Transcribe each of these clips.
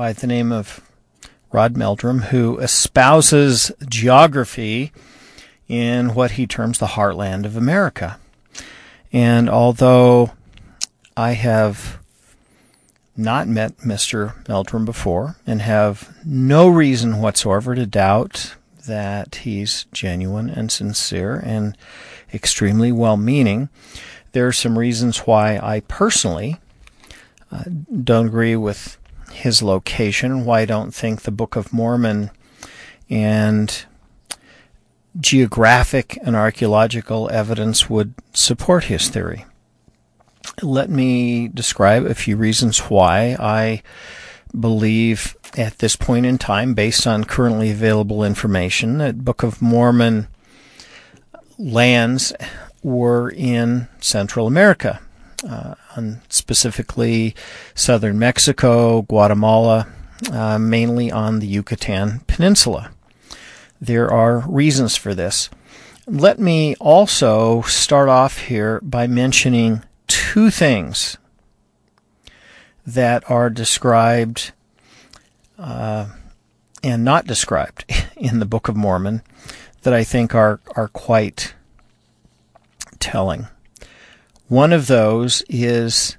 by the name of Rod Meldrum, who espouses geography in what he terms the heartland of America. And although I have not met Mr. Meldrum before and have no reason whatsoever to doubt that he's genuine and sincere and extremely well meaning, there are some reasons why I personally uh, don't agree with his location, why I don't think the Book of Mormon and geographic and archaeological evidence would support his theory. Let me describe a few reasons why I believe at this point in time, based on currently available information, that Book of Mormon lands were in Central America, uh, specifically southern Mexico, Guatemala, uh, mainly on the Yucatan Peninsula. There are reasons for this. Let me also start off here by mentioning two things that are described uh, and not described in the Book of Mormon that I think are are quite telling. One of those is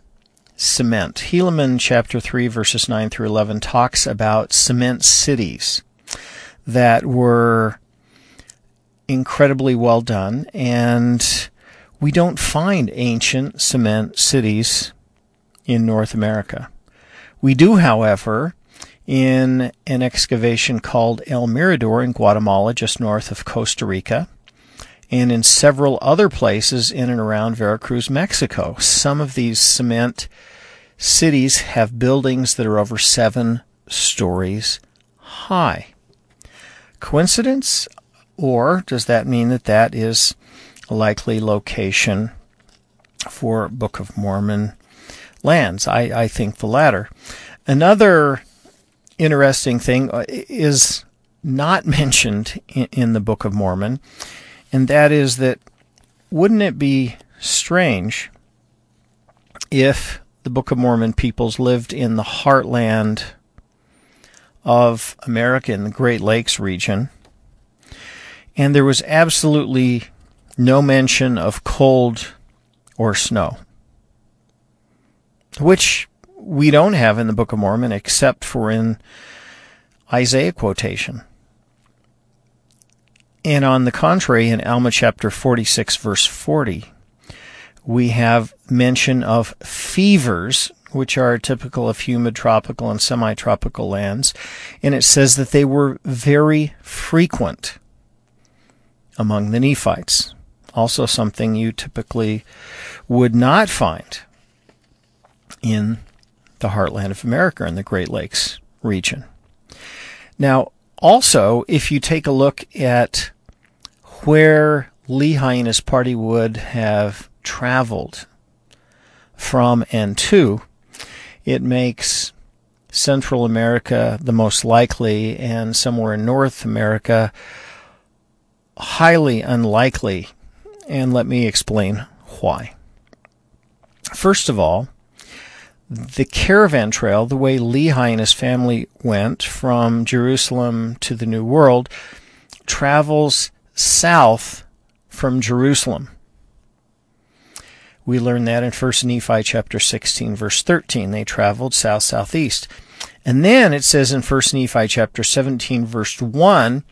cement. Helaman chapter 3 verses 9 through 11 talks about cement cities that were incredibly well done and we don't find ancient cement cities in North America. We do, however, in an excavation called El Mirador in Guatemala, just north of Costa Rica, and in several other places in and around Veracruz, Mexico. Some of these cement cities have buildings that are over seven stories high. Coincidence? Or does that mean that that is a likely location for Book of Mormon lands. I, I think the latter. Another interesting thing uh, is not mentioned in, in the Book of Mormon, and that is that wouldn't it be strange if the Book of Mormon peoples lived in the heartland of America in the Great Lakes region, and there was absolutely no mention of cold or snow, which we don't have in the Book of Mormon except for in Isaiah quotation. And on the contrary, in Alma chapter 46, verse 40, we have mention of fevers, which are typical of humid tropical and semi tropical lands. And it says that they were very frequent among the Nephites also something you typically would not find in the heartland of America in the Great Lakes region. Now, also, if you take a look at where Lehi and his party would have traveled from and to, it makes Central America the most likely, and somewhere in North America highly unlikely and let me explain why. First of all, the caravan trail, the way Lehi and his family went from Jerusalem to the New World, travels south from Jerusalem. We learn that in 1 Nephi chapter 16 verse 13. They traveled south southeast. And then it says in 1 Nephi chapter 17 verse 1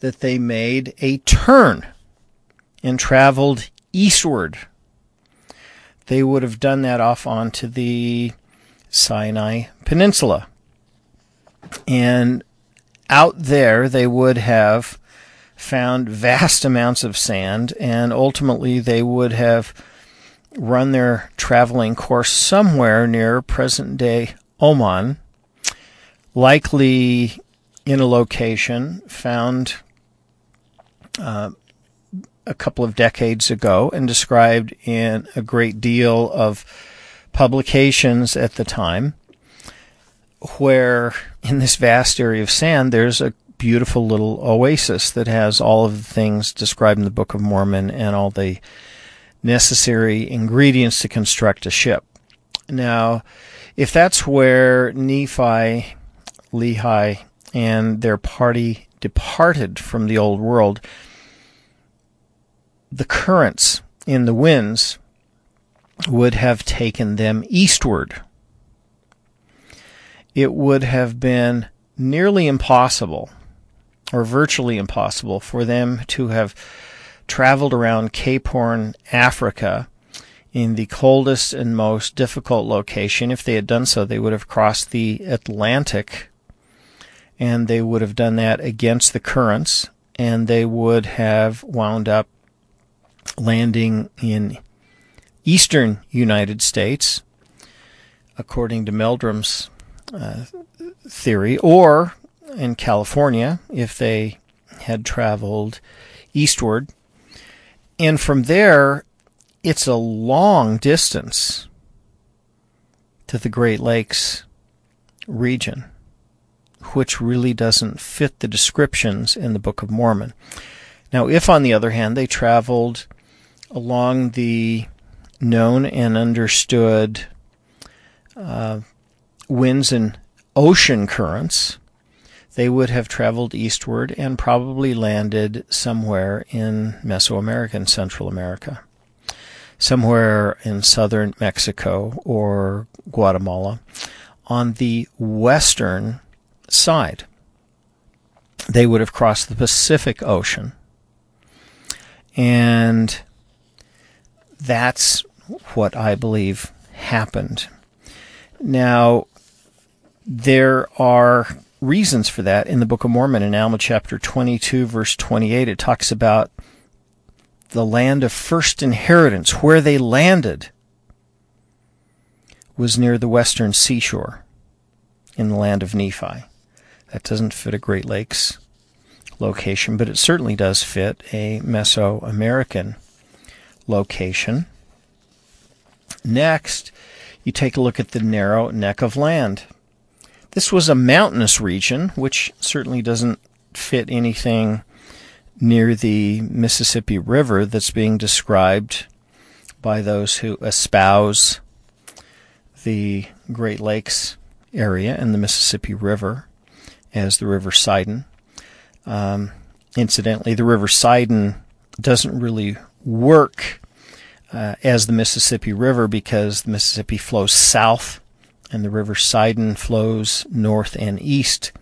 that they made a turn and traveled eastward. They would have done that off onto the Sinai Peninsula. And out there, they would have found vast amounts of sand, and ultimately, they would have run their traveling course somewhere near present day Oman, likely in a location found uh, a couple of decades ago and described in a great deal of publications at the time, where in this vast area of sand, there's a beautiful little oasis that has all of the things described in the Book of Mormon and all the necessary ingredients to construct a ship. Now, if that's where Nephi Lehi and their party departed from the old world, the currents in the winds would have taken them eastward. It would have been nearly impossible, or virtually impossible, for them to have traveled around Cape Horn, Africa, in the coldest and most difficult location. If they had done so, they would have crossed the Atlantic and they would have done that against the currents and they would have wound up landing in eastern United States, according to Meldrum's uh, theory, or in California if they had traveled eastward. And from there, it's a long distance to the Great Lakes region, which really doesn't fit the descriptions in the Book of Mormon. Now, if on the other hand they traveled along the known and understood uh, winds and ocean currents, they would have traveled eastward and probably landed somewhere in Mesoamerica and Central America somewhere in southern Mexico or Guatemala on the western side. They would have crossed the Pacific Ocean. And that's what I believe happened. Now, there are reasons for that in the Book of Mormon in Alma chapter 22, verse 28. It talks about the land of first inheritance, where they landed, was near the western seashore in the land of Nephi. That doesn't fit a Great Lakes location, but it certainly does fit a Mesoamerican location. Next, you take a look at the narrow neck of land. This was a mountainous region, which certainly doesn't fit anything near the Mississippi River that's being described by those who espouse the Great Lakes area and the Mississippi River as the River Sidon. Um, incidentally, the River Sidon doesn't really work uh, as the Mississippi River because the Mississippi flows south and the River Sidon flows north and east.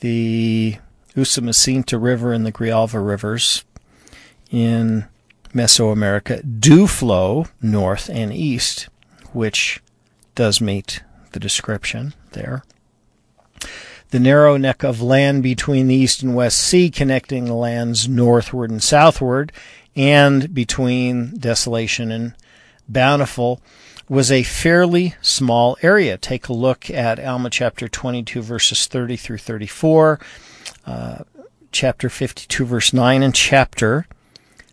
The Usumacinta River and the Grijalva rivers in Mesoamerica do flow north and east, which does meet the description there. The narrow neck of land between the East and West Sea connecting the lands northward and southward, and between Desolation and Bountiful was a fairly small area. Take a look at Alma chapter 22, verses 30 through 34 uh, chapter 52, verse 9, and chapter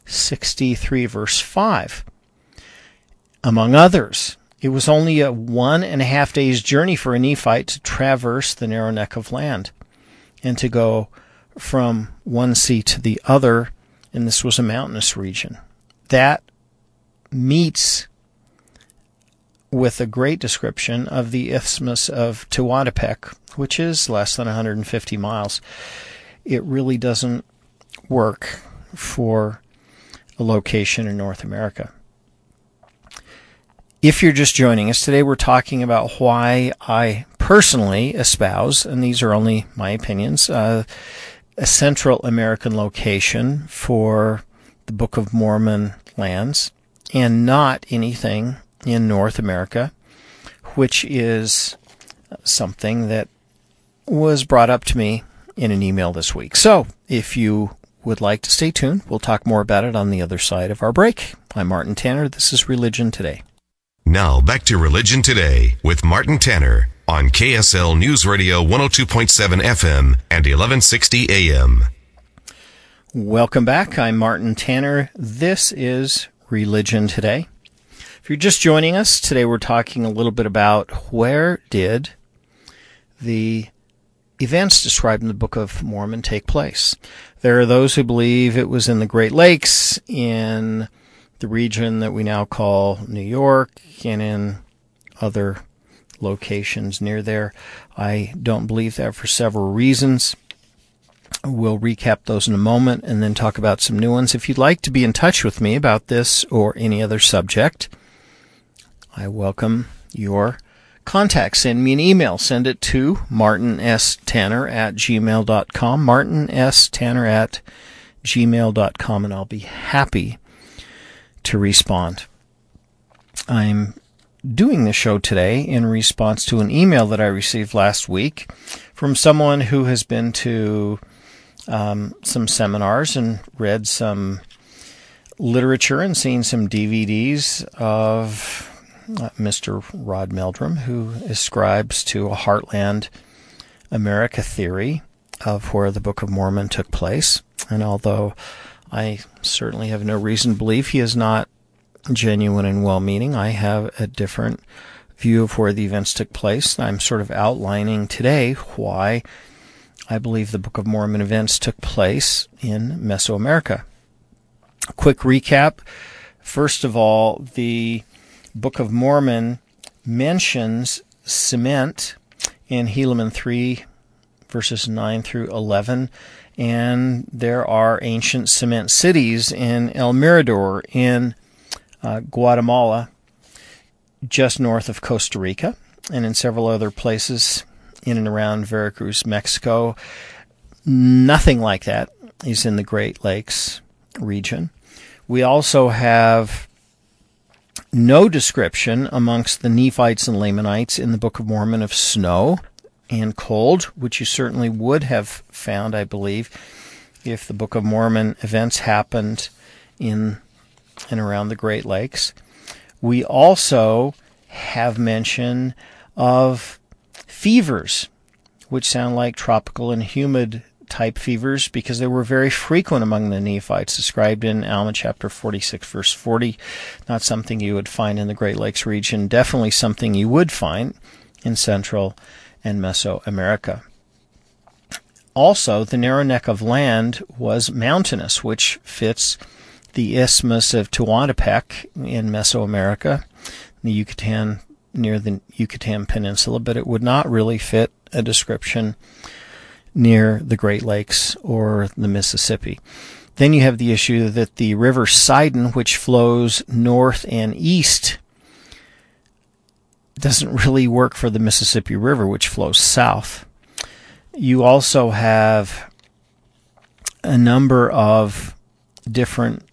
63, verse 5. Among others, it was only a one and a half days' journey for a Nephite to traverse the narrow neck of land and to go from one sea to the other, and this was a mountainous region. That meets with a great description of the Isthmus of Tehuantepec, which is less than 150 miles. It really doesn't work for a location in North America. If you're just joining us today, we're talking about why I personally espouse, and these are only my opinions, uh, a Central American location for the Book of Mormon lands and not anything in North America, which is something that was brought up to me in an email this week. So if you would like to stay tuned, we'll talk more about it on the other side of our break. I'm Martin Tanner. This is Religion Today. Now back to Religion Today with Martin Tanner on KSL News Radio 102.7 FM and 1160 AM. Welcome back. I'm Martin Tanner. This is Religion Today. If you're just joining us, today we're talking a little bit about where did the events described in the Book of Mormon take place. There are those who believe it was in the Great Lakes, in the region that we now call New York, and in other locations near there. I don't believe that for several reasons. We'll recap those in a moment and then talk about some new ones. If you'd like to be in touch with me about this or any other subject, I welcome your contact. Send me an email. Send it to Martin S. Tanner at gmail.com. Martin S. Tanner at gmail.com, and I'll be happy to respond. I'm doing the show today in response to an email that I received last week from someone who has been to um, some seminars and read some literature and seen some DVDs of uh, Mr. Rod Meldrum, who ascribes to a Heartland America theory of where the Book of Mormon took place. And although I certainly have no reason to believe he is not genuine and well meaning, I have a different view of where the events took place. I'm sort of outlining today why I believe the Book of Mormon events took place in Mesoamerica. Quick recap. First of all, the Book of Mormon mentions cement in Helaman 3, verses 9 through 11. And there are ancient cement cities in El Mirador in uh, Guatemala, just north of Costa Rica, and in several other places in and around Veracruz, Mexico. Nothing like that is in the Great Lakes region. We also have no description amongst the Nephites and Lamanites in the Book of Mormon of snow and cold, which you certainly would have found, I believe, if the Book of Mormon events happened in and around the Great Lakes. We also have mention of fevers, which sound like tropical and humid type fevers because they were very frequent among the Nephites, described in Alma chapter 46, verse 40. Not something you would find in the Great Lakes region, definitely something you would find in Central and Mesoamerica. Also, the narrow neck of land was mountainous, which fits the Isthmus of Tehuantepec in Mesoamerica, the Yucatan near the Yucatan Peninsula, but it would not really fit a description near the Great Lakes or the Mississippi. Then you have the issue that the river Sidon, which flows north and east, doesn't really work for the Mississippi River, which flows south. You also have a number of different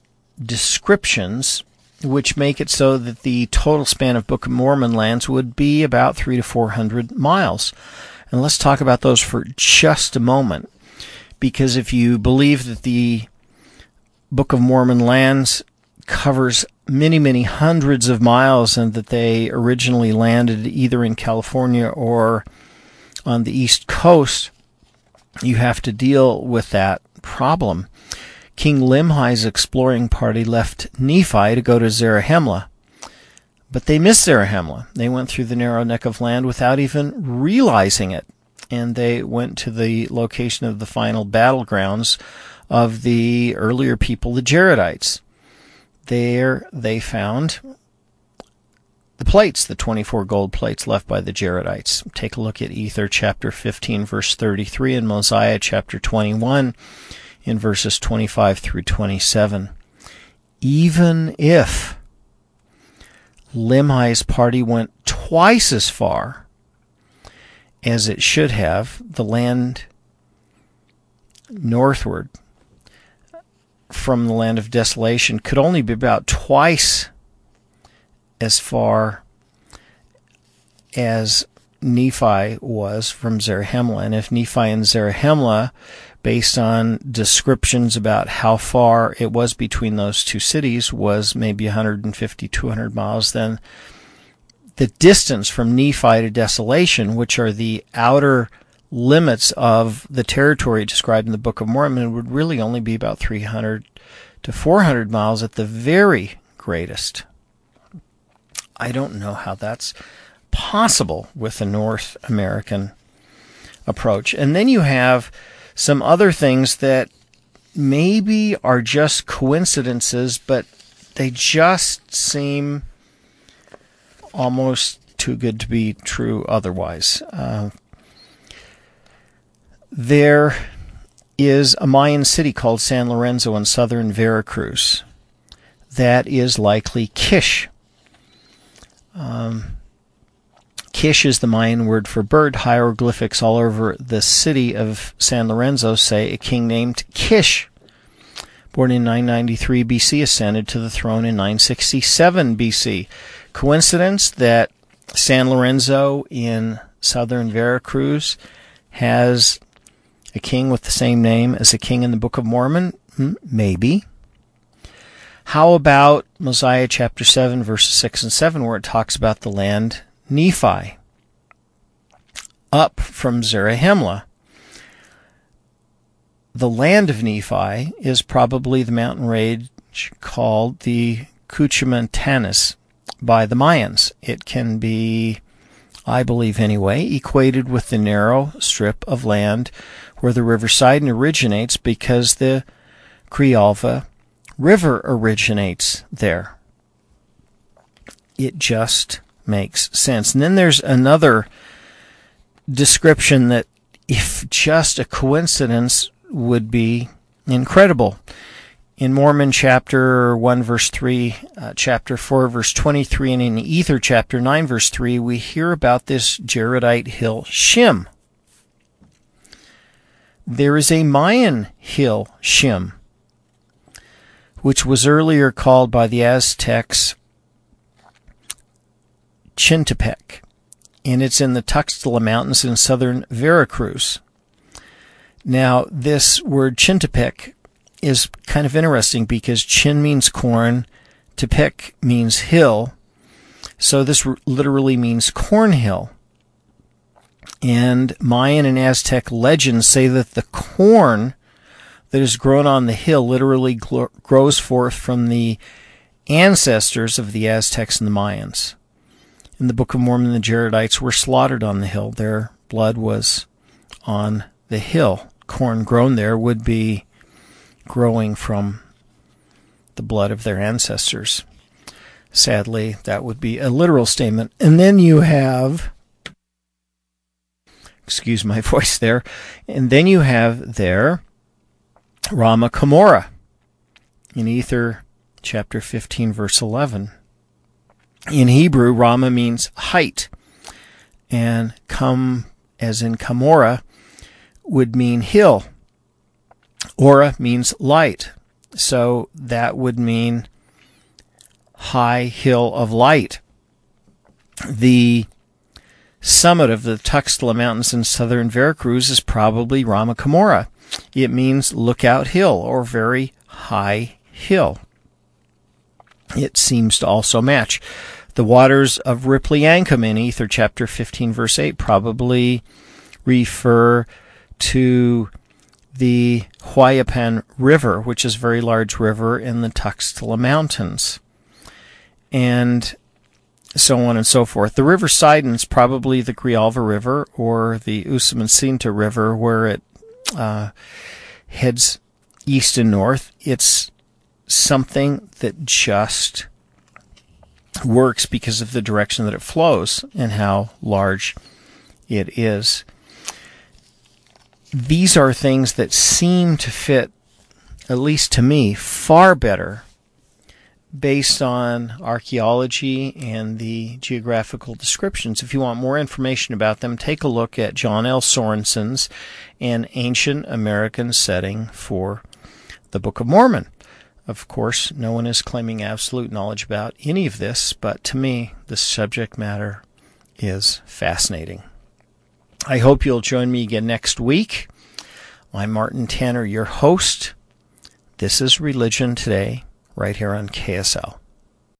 descriptions which make it so that the total span of Book of Mormon lands would be about three to four hundred miles. And let's talk about those for just a moment. Because if you believe that the Book of Mormon lands covers many, many hundreds of miles and that they originally landed either in California or on the East Coast, you have to deal with that problem. King Limhi's exploring party left Nephi to go to Zarahemla. But they missed Zarahemla. They went through the narrow neck of land without even realizing it. And they went to the location of the final battlegrounds of the earlier people, the Jaredites. There they found the plates, the 24 gold plates left by the Jaredites. Take a look at Ether chapter 15, verse 33, and Mosiah chapter 21, in verses 25 through 27. Even if Limhi's party went twice as far as it should have. The land northward from the land of desolation could only be about twice as far as Nephi was from Zarahemla. And if Nephi and Zarahemla based on descriptions about how far it was between those two cities was maybe 150 200 miles then the distance from Nephi to desolation which are the outer limits of the territory described in the Book of Mormon would really only be about 300 to 400 miles at the very greatest. I don't know how that's possible with a North American approach. And then you have some other things that maybe are just coincidences, but they just seem almost too good to be true otherwise. Uh, there is a Mayan city called San Lorenzo in southern Veracruz. That is likely Kish. Um, Kish is the Mayan word for bird. Hieroglyphics all over the city of San Lorenzo say a king named Kish, born in 993 BC, ascended to the throne in 967 BC. Coincidence that San Lorenzo in southern Veracruz has a king with the same name as a king in the Book of Mormon? Hmm, maybe. How about Mosiah chapter 7, verses 6 and 7, where it talks about the land Nephi up from Zarahemla? The land of Nephi is probably the mountain range called the Cuchumatanes by the Mayans. It can be, I believe anyway, equated with the narrow strip of land where the River Sidon originates because the Grijalva River originates there. It just makes sense. And then there's another description that, if just a coincidence, would be incredible. In Mormon chapter 1, verse 3, uh, chapter 4, verse 23, and in Ether chapter 9, verse 3, we hear about this Jaredite hill, Shim. There is a Mayan hill, Shim, which was earlier called by the Aztecs Chintepec, and it's in the Tuxtla Mountains in southern Veracruz. Now, this word Chintepec is kind of interesting because chin means corn, tepec means hill, so this literally means corn hill. And Mayan and Aztec legends say that the corn that is grown on the hill literally grows forth from the ancestors of the Aztecs and the Mayans. In the Book of Mormon, the Jaredites were slaughtered on the hill. Their blood was on the hill. Corn grown there would be growing from the blood of their ancestors. Sadly, that would be a literal statement. And then you have, excuse my voice there, and then you have there Rama Cumorah in Ether chapter 15, verse 11. In Hebrew, Rama means height, and come, as in Cumorah, would mean hill. Ora means light, so that would mean high hill of light. The summit of the Tuxtla Mountains in southern Veracruz is probably Rama Cumorah. It means lookout hill or very high hill. It seems to also match. The waters of Ripliancum in Ether chapter 15 verse 8 probably refer to the Hueyapan River, which is a very large river in the Tuxtla Mountains. And so on and so forth. The River Sidon is probably the Grijalva River or the Usumacinta River where it uh, heads east and north. It's something that just works because of the direction that it flows and how large it is. These are things that seem to fit, at least to me, far better based on archaeology and the geographical descriptions. If you want more information about them, take a look at John L. Sorenson's An Ancient American Setting for the Book of Mormon. Of course, no one is claiming absolute knowledge about any of this, but to me, the subject matter is fascinating. I hope you'll join me again next week. I'm Martin Tanner, your host. This is Religion Today right here on KSL.